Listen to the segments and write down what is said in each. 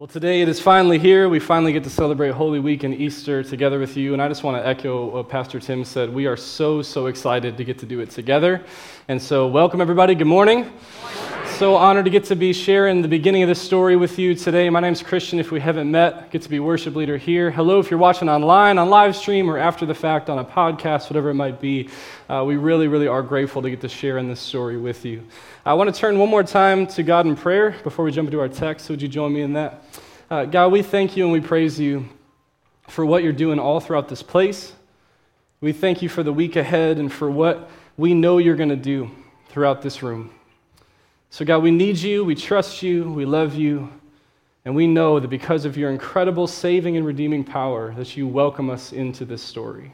Well, today it is finally here. We finally get to celebrate Holy Week and Easter together with you. And I just want to echo what Pastor Tim said. We are so, so excited to get to do it together. And so, welcome everybody. Good morning. So honored to get to be sharing the beginning of this story with you today. My name's Christian. If we haven't met, get to be worship leader here. Hello, if you're watching online, on live stream, or after the fact on a podcast, whatever it might be. Uh, we really, really are grateful to get to share in this story with you. I want to turn one more time to God in prayer before we jump into our text. Would you join me in that? Uh, God, we thank you and we praise you for what you're doing all throughout this place. We thank you for the week ahead and for what we know you're going to do throughout this room. So, God, we need you, we trust you, we love you, and we know that because of your incredible saving and redeeming power, that you welcome us into this story.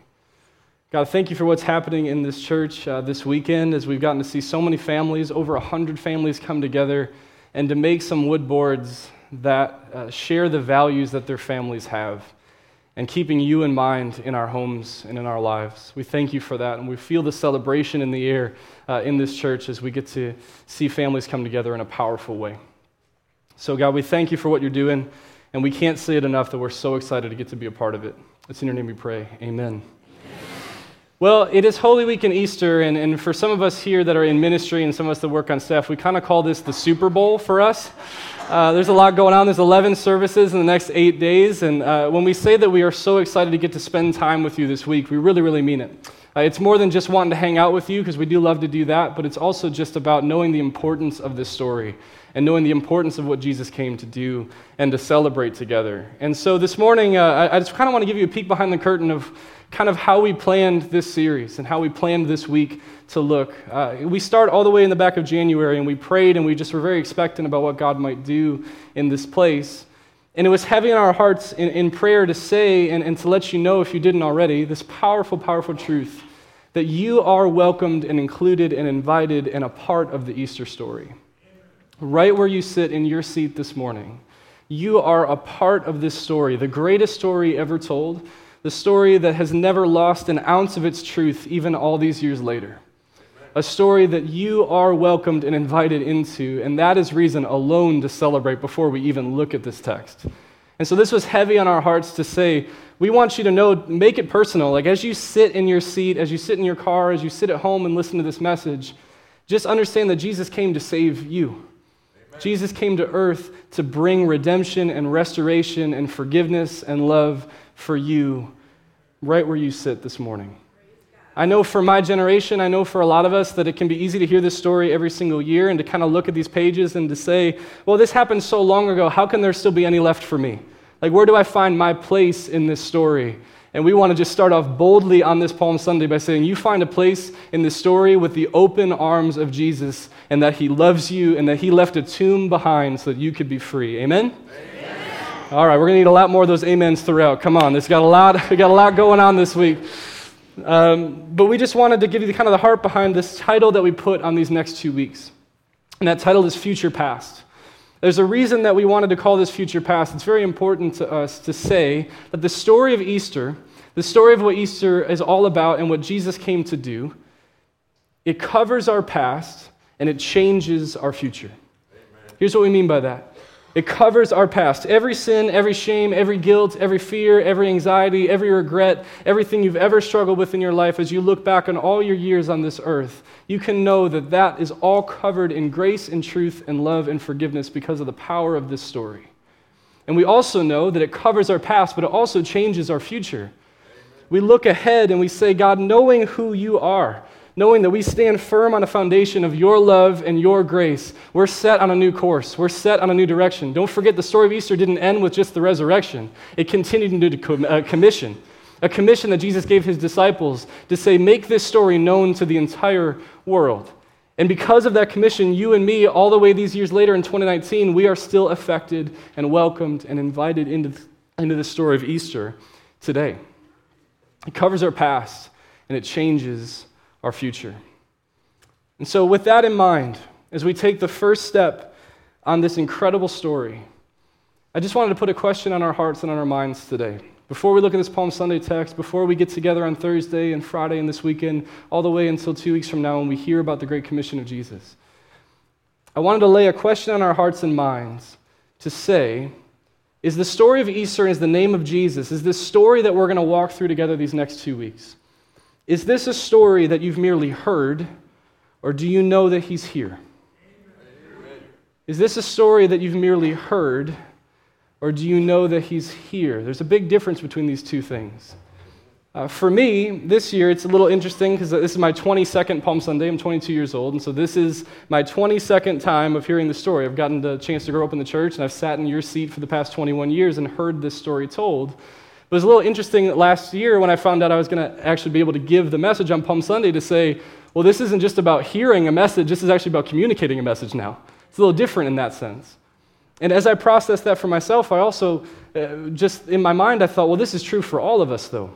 God, thank you for what's happening in this church uh, this weekend as we've gotten to see so many families, over 100 families come together, and to make some wood boards that uh, share the values that their families have and keeping you in mind in our homes and in our lives. We thank you for that, and we feel the celebration in the air uh, in this church as we get to see families come together in a powerful way. So, God, we thank you for what you're doing, and we can't say it enough that we're so excited to get to be a part of it. It's in your name we pray. Amen. Well, it is Holy Week and Easter, and, and for some of us here that are in ministry and some of us that work on staff, we kind of call this the Super Bowl for us. Uh, there's a lot going on. There's 11 services in the next eight days, and uh, when we say that we are so excited to get to spend time with you this week, we really, really mean it. Uh, it's more than just wanting to hang out with you, because we do love to do that, but it's also just about knowing the importance of this story and knowing the importance of what Jesus came to do and to celebrate together. And so this morning, uh, I, just kind of want to give you a peek behind the curtain of kind of how we planned this series and how we planned this week to look. Uh, we start all the way in the back of January and we prayed and we just were very expectant about what God might do in this place. And it was heavy in our hearts in, in prayer to say and, and to let you know, if you didn't already, this powerful, powerful truth that you are welcomed and included and invited and a part of the Easter story. Right where you sit in your seat this morning, you are a part of this story, the greatest story ever told the story that has never lost an ounce of its truth, even all these years later. A story that you are welcomed and invited into, and that is reason alone to celebrate before we even look at this text. And so this was heavy on our hearts to say, we want you to know, make it personal. Like as you sit in your seat, as you sit in your car, as you sit at home and listen to this message, just understand that Jesus came to save you. Amen. Jesus came to earth to bring redemption and restoration and forgiveness and love for you right where you sit this morning. I know for my generation, I know for a lot of us that it can be easy to hear this story every single year and to kind of look at these pages and to say, well, this happened so long ago. How can there still be any left for me? Like, where do I find my place in this story? And we want to just start off boldly on this Palm Sunday by saying, You find a place in this story with the open arms of Jesus, and that He loves you, and that He left a tomb behind so that you could be free. Amen? Amen. All right, we're going to need a lot more of those amens throughout. Come on, this got a lot, we got a lot going on this week. Um, but we just wanted to give you the kind of the heart behind this title that we put on these next two weeks. And that title is Future Past. There's a reason that we wanted to call this Future Past. It's very important to us to say that the story of Easter, the story of what Easter is all about and what Jesus came to do, it covers our past and it changes our future. Amen. Here's what we mean by that it covers our past. Every sin, every shame, every guilt, every fear, every anxiety, every regret, everything you've ever struggled with in your life as you look back on all your years on this earth, you can know that that is all covered in grace and truth and love and forgiveness because of the power of this story. And we also know that it covers our past, but it also changes our future. We look ahead and we say, God, knowing who you are, knowing that we stand firm on a foundation of your love and your grace. We're set on a new course. We're set on a new direction. Don't forget the story of Easter didn't end with just the resurrection, it continued into a uh, commission. A commission that Jesus gave his disciples to say, Make this story known to the entire world. And because of that commission, you and me, all the way these years later in 2019, we are still affected and welcomed and invited into, into the story of Easter today. It covers our past and it changes our future. And so, with that in mind, as we take the first step on this incredible story, I just wanted to put a question on our hearts and on our minds today. Before we look at this Palm Sunday text, before we get together on Thursday and Friday and this weekend, all the way until two weeks from now when we hear about the Great Commission of Jesus, I wanted to lay a question on our hearts and minds to say, is the story of Easter is the name of Jesus, is this story that we're going to walk through together these next two weeks. Is this a story that you've merely heard, or do you know that he's here? Is this a story that you've merely heard, or do you know that he's here? There's a big difference between these two things. Uh, for me, this year, it's a little interesting because this is my 22nd Palm Sunday. I'm 22 years old, and so this is my 22nd time of hearing the story. I've gotten the chance to grow up in the church, and I've sat in your seat for the past 21 years and heard this story told. It was a little interesting last year when I found out I was going to actually be able to give the message on Palm Sunday to say, well, this isn't just about hearing a message, this is actually about communicating a message now. It's a little different in that sense. And as I processed that for myself, I also, uh, just in my mind, I thought, well, this is true for all of us, though.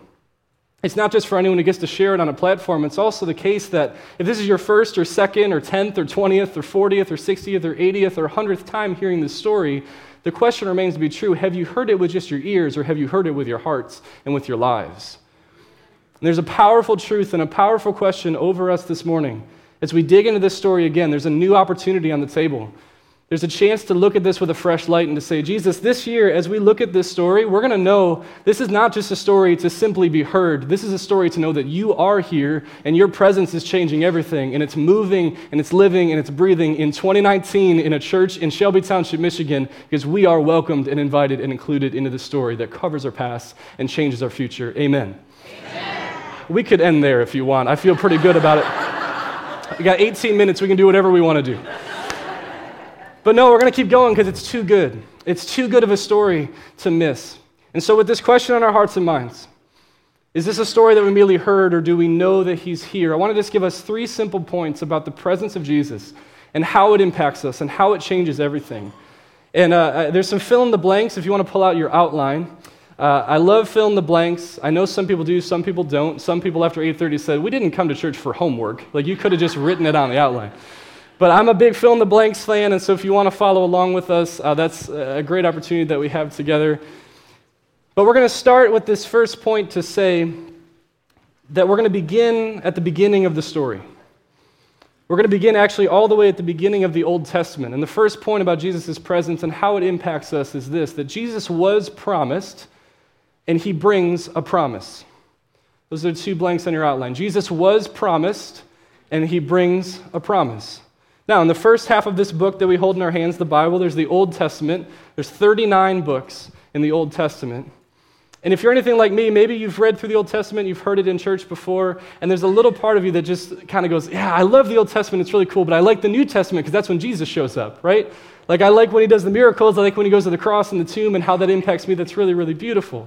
It's not just for anyone who gets to share it on a platform. It's also the case that if this is your first or second or 10th or 20th or 40th or 60th or 80th or 100th time hearing this story, the question remains to be true have you heard it with just your ears or have you heard it with your hearts and with your lives? And there's a powerful truth and a powerful question over us this morning. As we dig into this story again, there's a new opportunity on the table. There's a chance to look at this with a fresh light and to say, Jesus, this year, as we look at this story, we're going to know this is not just a story to simply be heard. This is a story to know that you are here and your presence is changing everything. And it's moving and it's living and it's breathing in 2019 in a church in Shelby Township, Michigan, because we are welcomed and invited and included into the story that covers our past and changes our future. Amen. Amen. We could end there if you want. I feel pretty good about it. We got 18 minutes. We can do whatever we want to do. But no, we're going to keep going because it's too good. It's too good of a story to miss. And so, with this question on our hearts and minds, is this a story that we merely heard, or do we know that He's here? I want to just give us three simple points about the presence of Jesus and how it impacts us and how it changes everything. And uh, uh there's some fill in the blanks if you want to pull out your outline. Uh, I love fill in the blanks. I know some people do, some people don't. Some people after 8:30 said we didn't come to church for homework. Like you could have just written it on the outline. But I'm a big fill in the blanks fan, and so if you want to follow along with us, uh, that's a great opportunity that we have together. But we're going to start with this first point to say that we're going to begin at the beginning of the story. We're going to begin actually all the way at the beginning of the Old Testament. And the first point about Jesus' presence and how it impacts us is this that Jesus was promised, and he brings a promise. Those are two blanks on your outline. Jesus was promised, and he brings a promise. Now, in the first half of this book that we hold in our hands, the Bible, there's the Old Testament. There's 39 books in the Old Testament. And if you're anything like me, maybe you've read through the Old Testament, you've heard it in church before, and there's a little part of you that just kind of goes, Yeah, I love the Old Testament, it's really cool, but I like the New Testament because that's when Jesus shows up, right? Like, I like when he does the miracles, I like when he goes to the cross and the tomb and how that impacts me. That's really, really beautiful.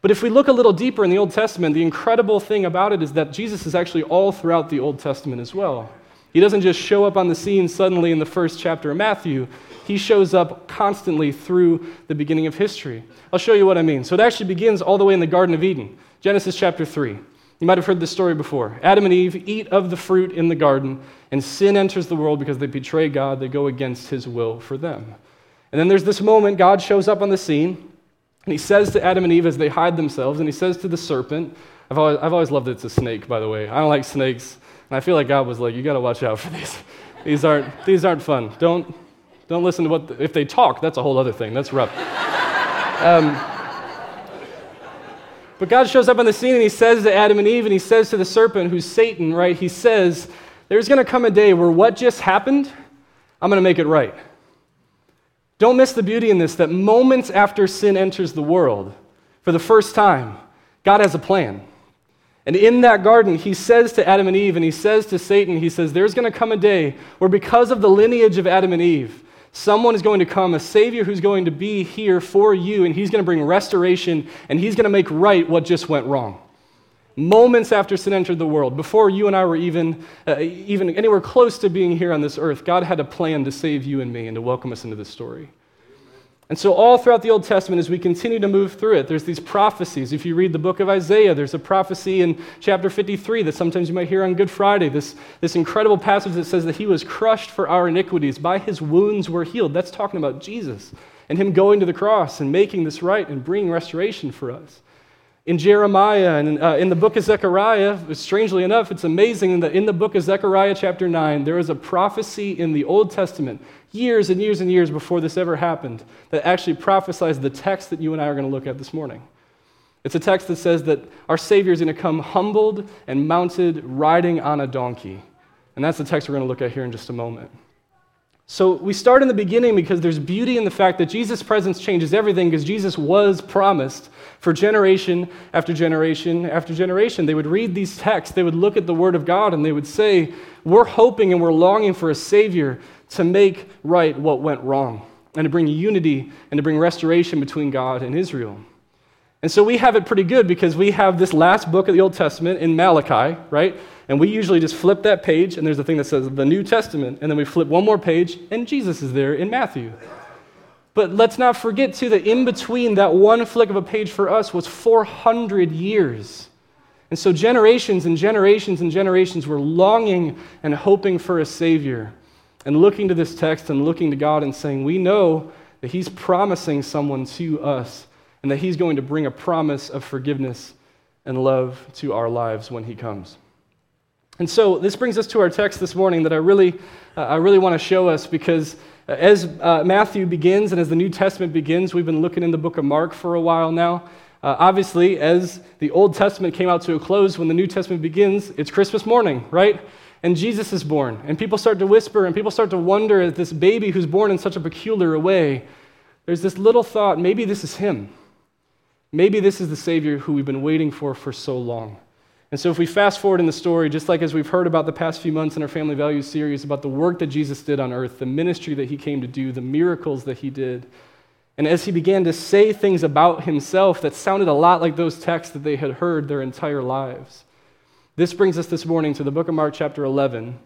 But if we look a little deeper in the Old Testament, the incredible thing about it is that Jesus is actually all throughout the Old Testament as well. He doesn't just show up on the scene suddenly in the first chapter of Matthew. He shows up constantly through the beginning of history. I'll show you what I mean. So it actually begins all the way in the Garden of Eden, Genesis chapter 3. You might have heard this story before. Adam and Eve eat of the fruit in the garden, and sin enters the world because they betray God. They go against his will for them. And then there's this moment, God shows up on the scene, and he says to Adam and Eve as they hide themselves, and he says to the serpent, I've always, I've always loved that it's a snake, by the way. I don't like snakes. And I feel like God was like, you got to watch out for these. These aren't, these aren't fun. Don't, don't listen to what, the, if they talk, that's a whole other thing. That's rough. Um, but God shows up on the scene and he says to Adam and Eve, and he says to the serpent, who's Satan, right? He says, There's going to come a day where what just happened, I'm going to make it right. Don't miss the beauty in this that moments after sin enters the world, for the first time, God has a plan. And in that garden, he says to Adam and Eve, and he says to Satan, he says, There's going to come a day where, because of the lineage of Adam and Eve, someone is going to come, a Savior who's going to be here for you, and he's going to bring restoration, and he's going to make right what just went wrong. Moments after sin entered the world, before you and I were even, uh, even anywhere close to being here on this earth, God had a plan to save you and me and to welcome us into this story. And so, all throughout the Old Testament, as we continue to move through it, there's these prophecies. If you read the book of Isaiah, there's a prophecy in chapter 53 that sometimes you might hear on Good Friday. This, this incredible passage that says that he was crushed for our iniquities, by his wounds we're healed. That's talking about Jesus and him going to the cross and making this right and bringing restoration for us. In Jeremiah and uh, in the book of Zechariah, strangely enough, it's amazing that in the book of Zechariah, chapter 9, there is a prophecy in the Old Testament, years and years and years before this ever happened, that actually prophesies the text that you and I are going to look at this morning. It's a text that says that our Savior is going to come humbled and mounted, riding on a donkey. And that's the text we're going to look at here in just a moment. So we start in the beginning because there's beauty in the fact that Jesus' presence changes everything because Jesus was promised for generation after generation after generation. They would read these texts, they would look at the Word of God, and they would say, We're hoping and we're longing for a Savior to make right what went wrong and to bring unity and to bring restoration between God and Israel. And so we have it pretty good because we have this last book of the Old Testament in Malachi, right? And we usually just flip that page, and there's a thing that says the New Testament, and then we flip one more page, and Jesus is there in Matthew. But let's not forget, too, that in between that one flick of a page for us was 400 years. And so generations and generations and generations were longing and hoping for a Savior and looking to this text and looking to God and saying, We know that He's promising someone to us and that He's going to bring a promise of forgiveness and love to our lives when He comes. And so this brings us to our text this morning that I really, uh, I really want to show us because as uh, Matthew begins and as the New Testament begins, we've been looking in the book of Mark for a while now. Uh, obviously, as the Old Testament came out to a close, when the New Testament begins, it's Christmas morning, right? And Jesus is born. And people start to whisper and people start to wonder at this baby who's born in such a peculiar way. There's this little thought maybe this is him. Maybe this is the Savior who we've been waiting for for so long. And so, if we fast forward in the story, just like as we've heard about the past few months in our Family Values series about the work that Jesus did on earth, the ministry that he came to do, the miracles that he did, and as he began to say things about himself that sounded a lot like those texts that they had heard their entire lives, this brings us this morning to the book of Mark, chapter 11.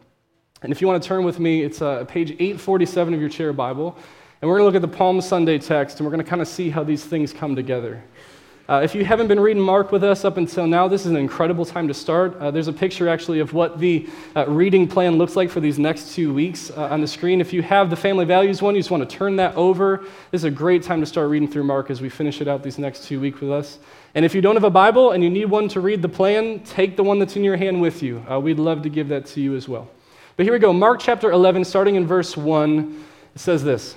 And if you want to turn with me, it's uh, page 847 of your chair Bible. And we're going to look at the Palm Sunday text, and we're going to kind of see how these things come together. Uh, if you haven't been reading Mark with us up until now, this is an incredible time to start. Uh, there's a picture actually of what the uh, reading plan looks like for these next two weeks uh, on the screen. If you have the family values one, you just want to turn that over. This is a great time to start reading through Mark as we finish it out these next two weeks with us. And if you don't have a Bible and you need one to read the plan, take the one that's in your hand with you. Uh, we'd love to give that to you as well. But here we go Mark chapter 11, starting in verse 1, it says this.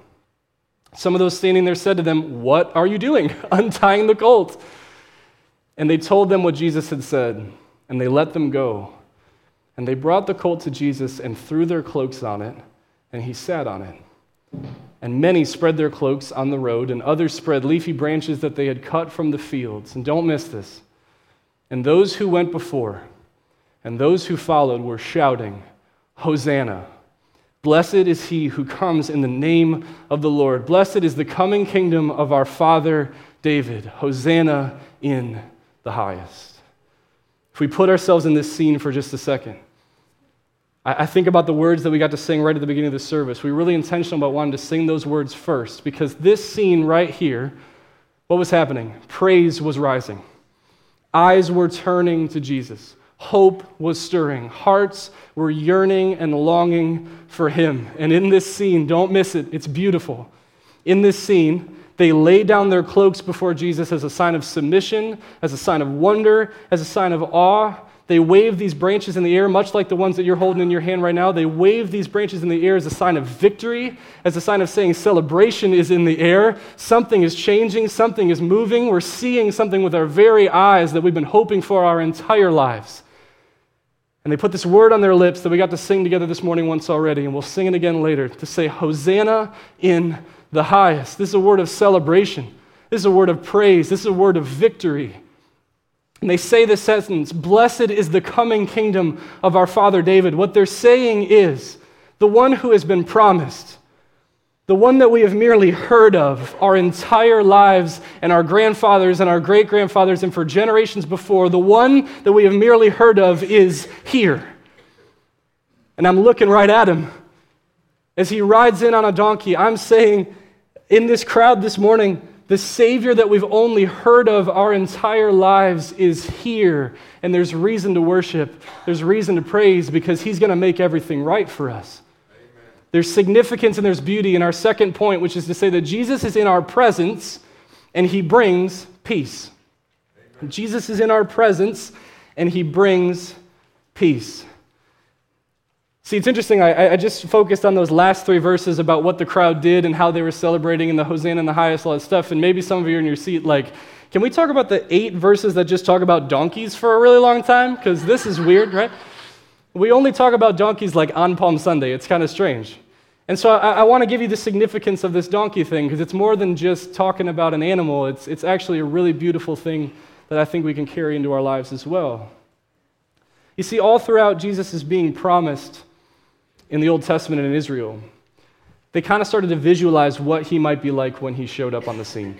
Some of those standing there said to them, What are you doing? Untying the colt. And they told them what Jesus had said, and they let them go. And they brought the colt to Jesus and threw their cloaks on it, and he sat on it. And many spread their cloaks on the road, and others spread leafy branches that they had cut from the fields. And don't miss this. And those who went before and those who followed were shouting, Hosanna! Blessed is he who comes in the name of the Lord. Blessed is the coming kingdom of our father David. Hosanna in the highest. If we put ourselves in this scene for just a second, I think about the words that we got to sing right at the beginning of the service. We were really intentional about wanting to sing those words first because this scene right here, what was happening? Praise was rising. Eyes were turning to Jesus. Hope was stirring. Hearts were yearning and longing for him. And in this scene, don't miss it, it's beautiful. In this scene, they lay down their cloaks before Jesus as a sign of submission, as a sign of wonder, as a sign of awe. They wave these branches in the air, much like the ones that you're holding in your hand right now. They wave these branches in the air as a sign of victory, as a sign of saying celebration is in the air. Something is changing, something is moving. We're seeing something with our very eyes that we've been hoping for our entire lives. And they put this word on their lips that we got to sing together this morning once already, and we'll sing it again later to say, Hosanna in the highest. This is a word of celebration. This is a word of praise. This is a word of victory. And they say this sentence Blessed is the coming kingdom of our father David. What they're saying is, the one who has been promised, the one that we have merely heard of our entire lives and our grandfathers and our great grandfathers and for generations before, the one that we have merely heard of is here. And I'm looking right at him. As he rides in on a donkey, I'm saying in this crowd this morning, the Savior that we've only heard of our entire lives is here. And there's reason to worship, there's reason to praise because he's going to make everything right for us. There's significance and there's beauty in our second point, which is to say that Jesus is in our presence and he brings peace. Jesus is in our presence and he brings peace. See, it's interesting. I, I, just focused on those last three verses about what the crowd did and how they were celebrating and the Hosanna and the highest, all that stuff. And maybe some of you are in your seat, like, can we talk about the eight verses that just talk about donkeys for a really long time? Because this is weird, right? We only talk about donkeys like on Palm Sunday. It's kind of strange. And so I, I want to give you the significance of this donkey thing because it's more than just talking about an animal, it's, it's actually a really beautiful thing that I think we can carry into our lives as well. You see, all throughout Jesus is being promised in the Old Testament in Israel, they kind of started to visualize what he might be like when he showed up on the scene.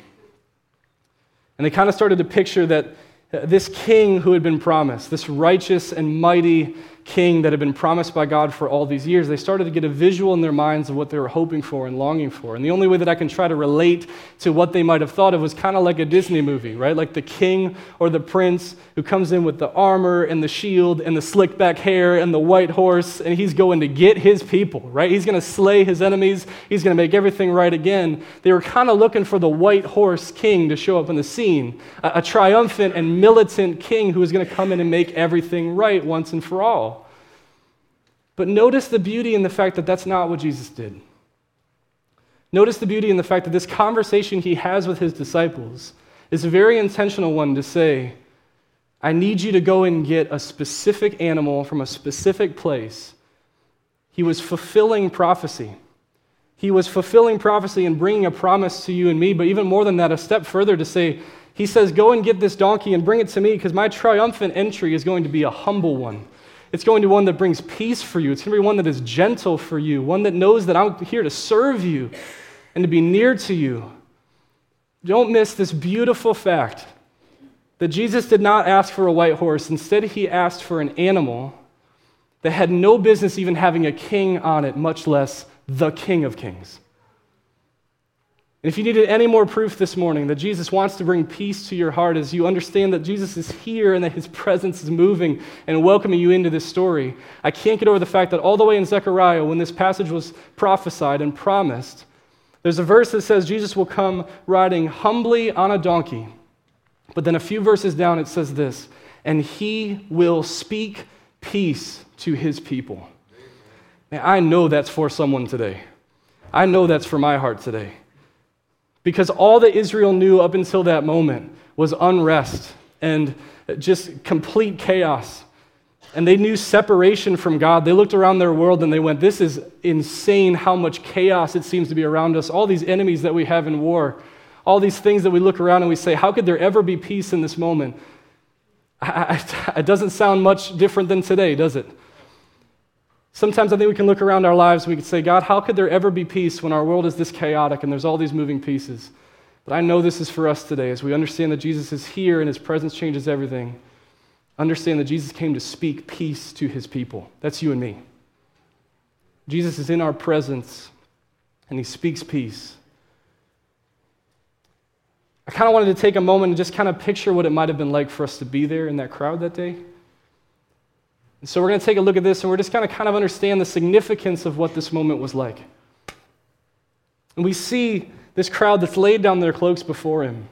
And they kind of started to picture that uh, this king who had been promised, this righteous and mighty king that had been promised by God for all these years, they started to get a visual in their minds of what they were hoping for and longing for. And the only way that I can try to relate to what they might have thought of was kind of like a Disney movie, right? Like the king or the prince who comes in with the armor and the shield and the slick back hair and the white horse, and he's going to get his people, right? He's going to slay his enemies, he's going to make everything right again. They were kind of looking for the white horse king to show up in the scene, a, a triumphant and militant king who was going to come in and make everything right once and for all. But notice the beauty in the fact that that's not what Jesus did. Notice the beauty in the fact that this conversation he has with his disciples is a very intentional one to say, I need you to go and get a specific animal from a specific place. He was fulfilling prophecy. He was fulfilling prophecy and bringing a promise to you and me, but even more than that, a step further to say, He says, Go and get this donkey and bring it to me because my triumphant entry is going to be a humble one. It's going to be one that brings peace for you. It's going to be one that is gentle for you, one that knows that I'm here to serve you and to be near to you. Don't miss this beautiful fact that Jesus did not ask for a white horse. Instead, he asked for an animal that had no business even having a king on it, much less the King of Kings. And if you needed any more proof this morning that Jesus wants to bring peace to your heart as you understand that Jesus is here and that his presence is moving and welcoming you into this story, I can't get over the fact that all the way in Zechariah, when this passage was prophesied and promised, there's a verse that says Jesus will come riding humbly on a donkey. But then a few verses down, it says this and he will speak peace to his people. Now, I know that's for someone today. I know that's for my heart today. Because all that Israel knew up until that moment was unrest and just complete chaos. And they knew separation from God. They looked around their world and they went, This is insane how much chaos it seems to be around us. All these enemies that we have in war, all these things that we look around and we say, How could there ever be peace in this moment? I, I, it doesn't sound much different than today, does it? Sometimes I think we can look around our lives and we can say, God, how could there ever be peace when our world is this chaotic and there's all these moving pieces? But I know this is for us today as we understand that Jesus is here and his presence changes everything. Understand that Jesus came to speak peace to his people. That's you and me. Jesus is in our presence and he speaks peace. I kind of wanted to take a moment and just kind of picture what it might have been like for us to be there in that crowd that day. And so we're going to take a look at this and we're just going to kind of understand the significance of what this moment was like. And we see this crowd that's laid down their cloaks before him.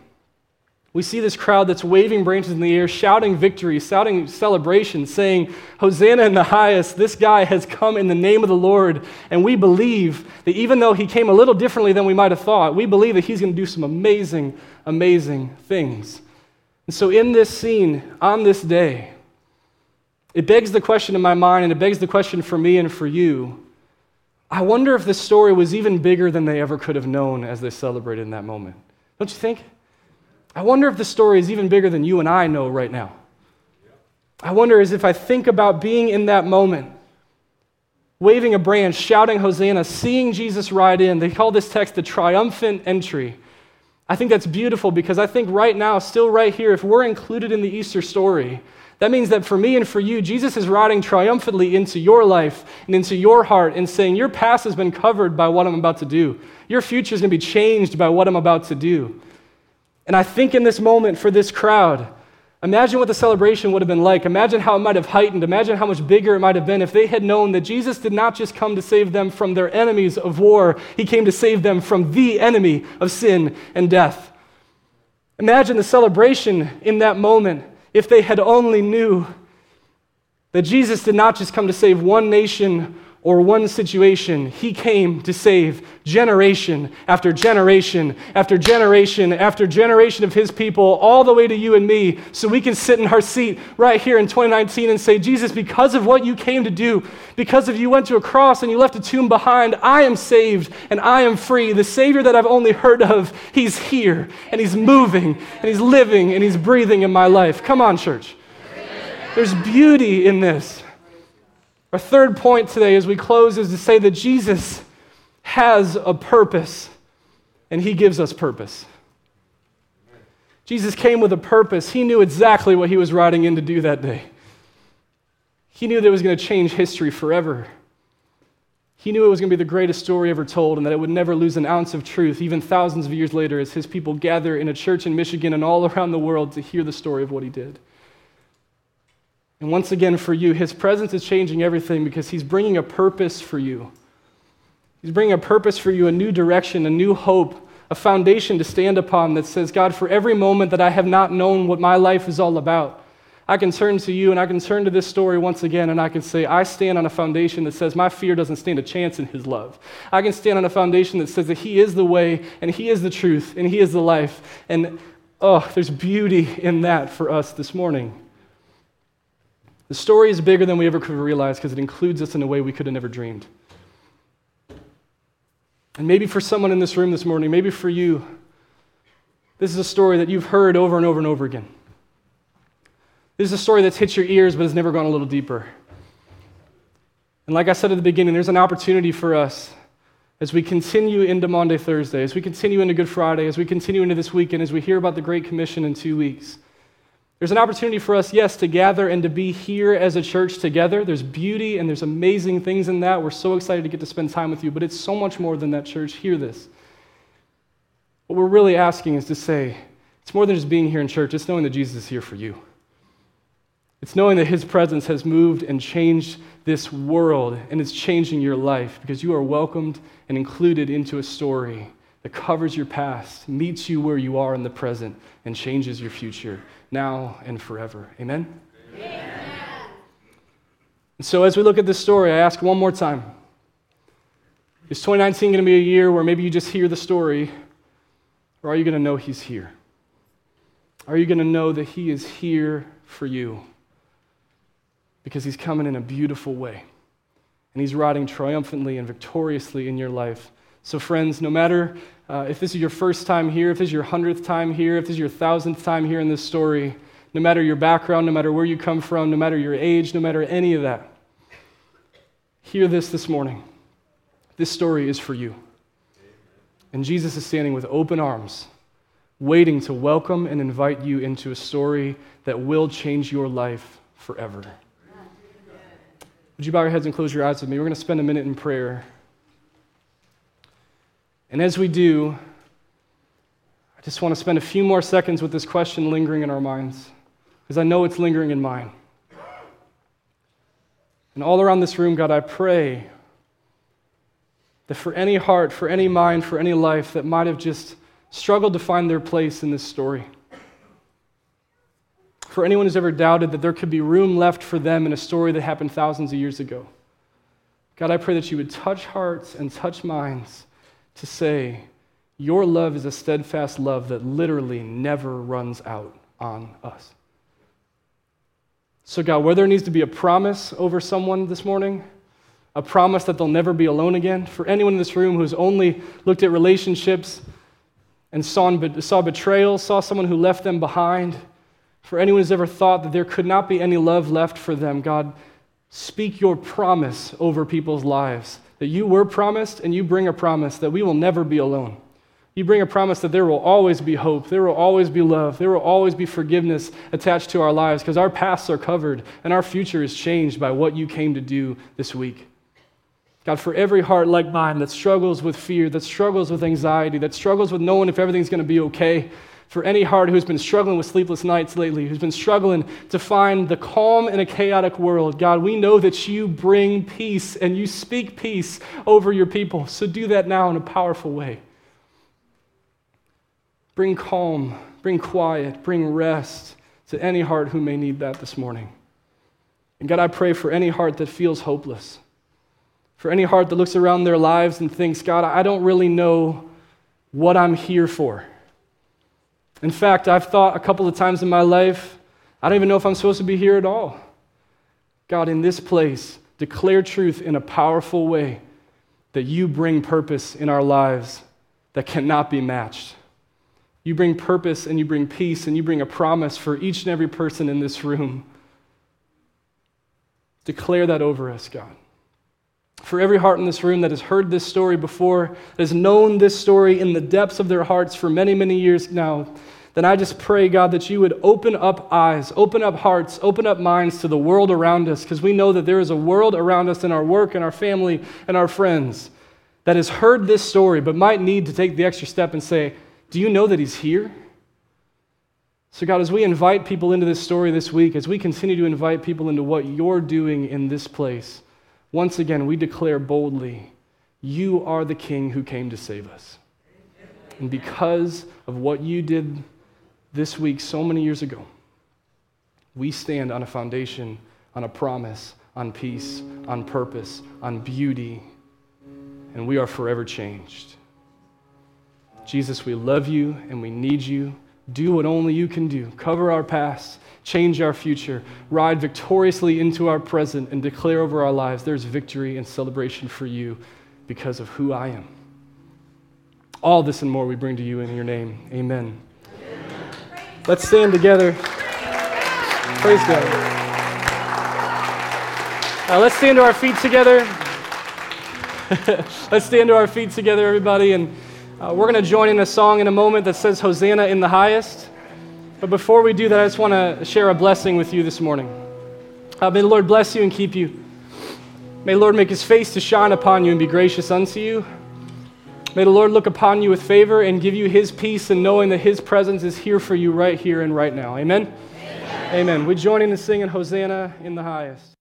We see this crowd that's waving branches in the air, shouting victory, shouting celebration, saying, Hosanna in the highest, this guy has come in the name of the Lord. And we believe that even though he came a little differently than we might have thought, we believe that he's going to do some amazing, amazing things. And so, in this scene, on this day, it begs the question in my mind, and it begs the question for me and for you. I wonder if this story was even bigger than they ever could have known as they celebrated in that moment. Don't you think? I wonder if the story is even bigger than you and I know right now. I wonder as if I think about being in that moment, waving a branch, shouting Hosanna, seeing Jesus ride in. They call this text the triumphant entry. I think that's beautiful because I think right now, still right here, if we're included in the Easter story, that means that for me and for you, Jesus is riding triumphantly into your life and into your heart and saying, Your past has been covered by what I'm about to do. Your future is going to be changed by what I'm about to do. And I think in this moment for this crowd, imagine what the celebration would have been like. Imagine how it might have heightened. Imagine how much bigger it might have been if they had known that Jesus did not just come to save them from their enemies of war, He came to save them from the enemy of sin and death. Imagine the celebration in that moment if they had only knew that Jesus did not just come to save one nation or one situation. He came to save generation after generation after generation after generation of his people, all the way to you and me, so we can sit in our seat right here in 2019 and say, Jesus, because of what you came to do, because of you went to a cross and you left a tomb behind, I am saved and I am free. The Savior that I've only heard of, he's here and he's moving and he's living and he's breathing in my life. Come on, church. There's beauty in this. Our third point today as we close is to say that Jesus has a purpose and he gives us purpose. Jesus came with a purpose. He knew exactly what he was riding in to do that day. He knew that it was going to change history forever. He knew it was going to be the greatest story ever told and that it would never lose an ounce of truth, even thousands of years later, as his people gather in a church in Michigan and all around the world to hear the story of what he did. And once again, for you, his presence is changing everything because he's bringing a purpose for you. He's bringing a purpose for you, a new direction, a new hope, a foundation to stand upon that says, God, for every moment that I have not known what my life is all about, I can turn to you and I can turn to this story once again and I can say, I stand on a foundation that says my fear doesn't stand a chance in his love. I can stand on a foundation that says that he is the way and he is the truth and he is the life. And oh, there's beauty in that for us this morning. The story is bigger than we ever could realize because it includes us in a way we could have never dreamed. And maybe for someone in this room this morning, maybe for you, this is a story that you've heard over and over and over again. This is a story that's hit your ears but has never gone a little deeper. And like I said at the beginning, there's an opportunity for us as we continue into Monday, Thursday, as we continue into Good Friday, as we continue into this weekend, as we hear about the Great Commission in two weeks there's an opportunity for us, yes, to gather and to be here as a church together. There's beauty and there's amazing things in that. We're so excited to get to spend time with you, but it's so much more than that, church. Hear this. What we're really asking is to say, it's more than just being here in church, it's knowing that Jesus is here for you. It's knowing that his presence has moved and changed this world and it's changing your life because you are welcomed and included into a story that covers your past, meets you where you are in the present, and changes your future now and forever. Amen? Amen? And so, as we look at this story, I ask one more time Is 2019 going to be a year where maybe you just hear the story, or are you going to know He's here? Are you going to know that He is here for you? Because He's coming in a beautiful way, and He's riding triumphantly and victoriously in your life. So, friends, no matter uh, if this is your first time here, if this is your hundredth time here, if this is your thousandth time here in this story, no matter your background, no matter where you come from, no matter your age, no matter any of that, hear this this morning. This story is for you. And Jesus is standing with open arms, waiting to welcome and invite you into a story that will change your life forever. Would you bow your heads and close your eyes with me? We're going to spend a minute in prayer. And as we do, I just want to spend a few more seconds with this question lingering in our minds, because I know it's lingering in mine. And all around this room, God, I pray that for any heart, for any mind, for any life that might have just struggled to find their place in this story, for anyone who's ever doubted that there could be room left for them in a story that happened thousands of years ago, God, I pray that you would touch hearts and touch minds to say, Your love is a steadfast love that literally never runs out on us. So, God, where there needs to be a promise over someone this morning, a promise that they'll never be alone again, for anyone in this room who's only looked at relationships and saw, saw betrayal, saw someone who left them behind, for anyone who's ever thought that there could not be any love left for them, God, Speak your promise over people's lives that you were promised and you bring a promise that we will never be alone. You bring a promise that there will always be hope, there will always be love, there will always be forgiveness attached to our lives because our pasts are covered and our future is changed by what you came to do this week. God, for every heart like mine that struggles with fear, that struggles with anxiety, that struggles with knowing if everything's going to be okay, for any heart who's been struggling with sleepless nights lately, who's been struggling to find the calm in a chaotic world, God, we know that you bring peace and you speak peace over your people. So do that now in a powerful way. Bring calm, bring quiet, bring rest to any heart who may need that this morning. And God, I pray for any heart that feels hopeless, for any heart that looks around their lives and thinks, God, I don't really know what I'm here for. In fact, I've thought a couple of times in my life, I don't even know if I'm supposed to be here at all. God, in this place, declare truth in a powerful way that you bring purpose in our lives that cannot be matched. You bring purpose and you bring peace and you bring a promise for each and every person in this room. Declare that over us, God. For every heart in this room that has heard this story before, that has known this story in the depths of their hearts for many, many years now, then I just pray, God, that you would open up eyes, open up hearts, open up minds to the world around us, because we know that there is a world around us in our work and our family and our friends that has heard this story but might need to take the extra step and say, Do you know that He's here? So, God, as we invite people into this story this week, as we continue to invite people into what you're doing in this place, once again, we declare boldly, You are the King who came to save us. And because of what you did this week, so many years ago, we stand on a foundation, on a promise, on peace, on purpose, on beauty, and we are forever changed. Jesus, we love you and we need you. Do what only you can do. Cover our past, change our future, ride victoriously into our present, and declare over our lives there's victory and celebration for you because of who I am. All this and more we bring to you in your name. Amen. Amen. Let's stand together. Praise God. Uh, let's stand to our feet together. let's stand to our feet together, everybody, and uh, we're going to join in a song in a moment that says Hosanna in the highest. But before we do that, I just want to share a blessing with you this morning. Uh, may the Lord bless you and keep you. May the Lord make his face to shine upon you and be gracious unto you. May the Lord look upon you with favor and give you his peace and knowing that his presence is here for you right here and right now. Amen? Amen. Amen. We join in the singing Hosanna in the highest.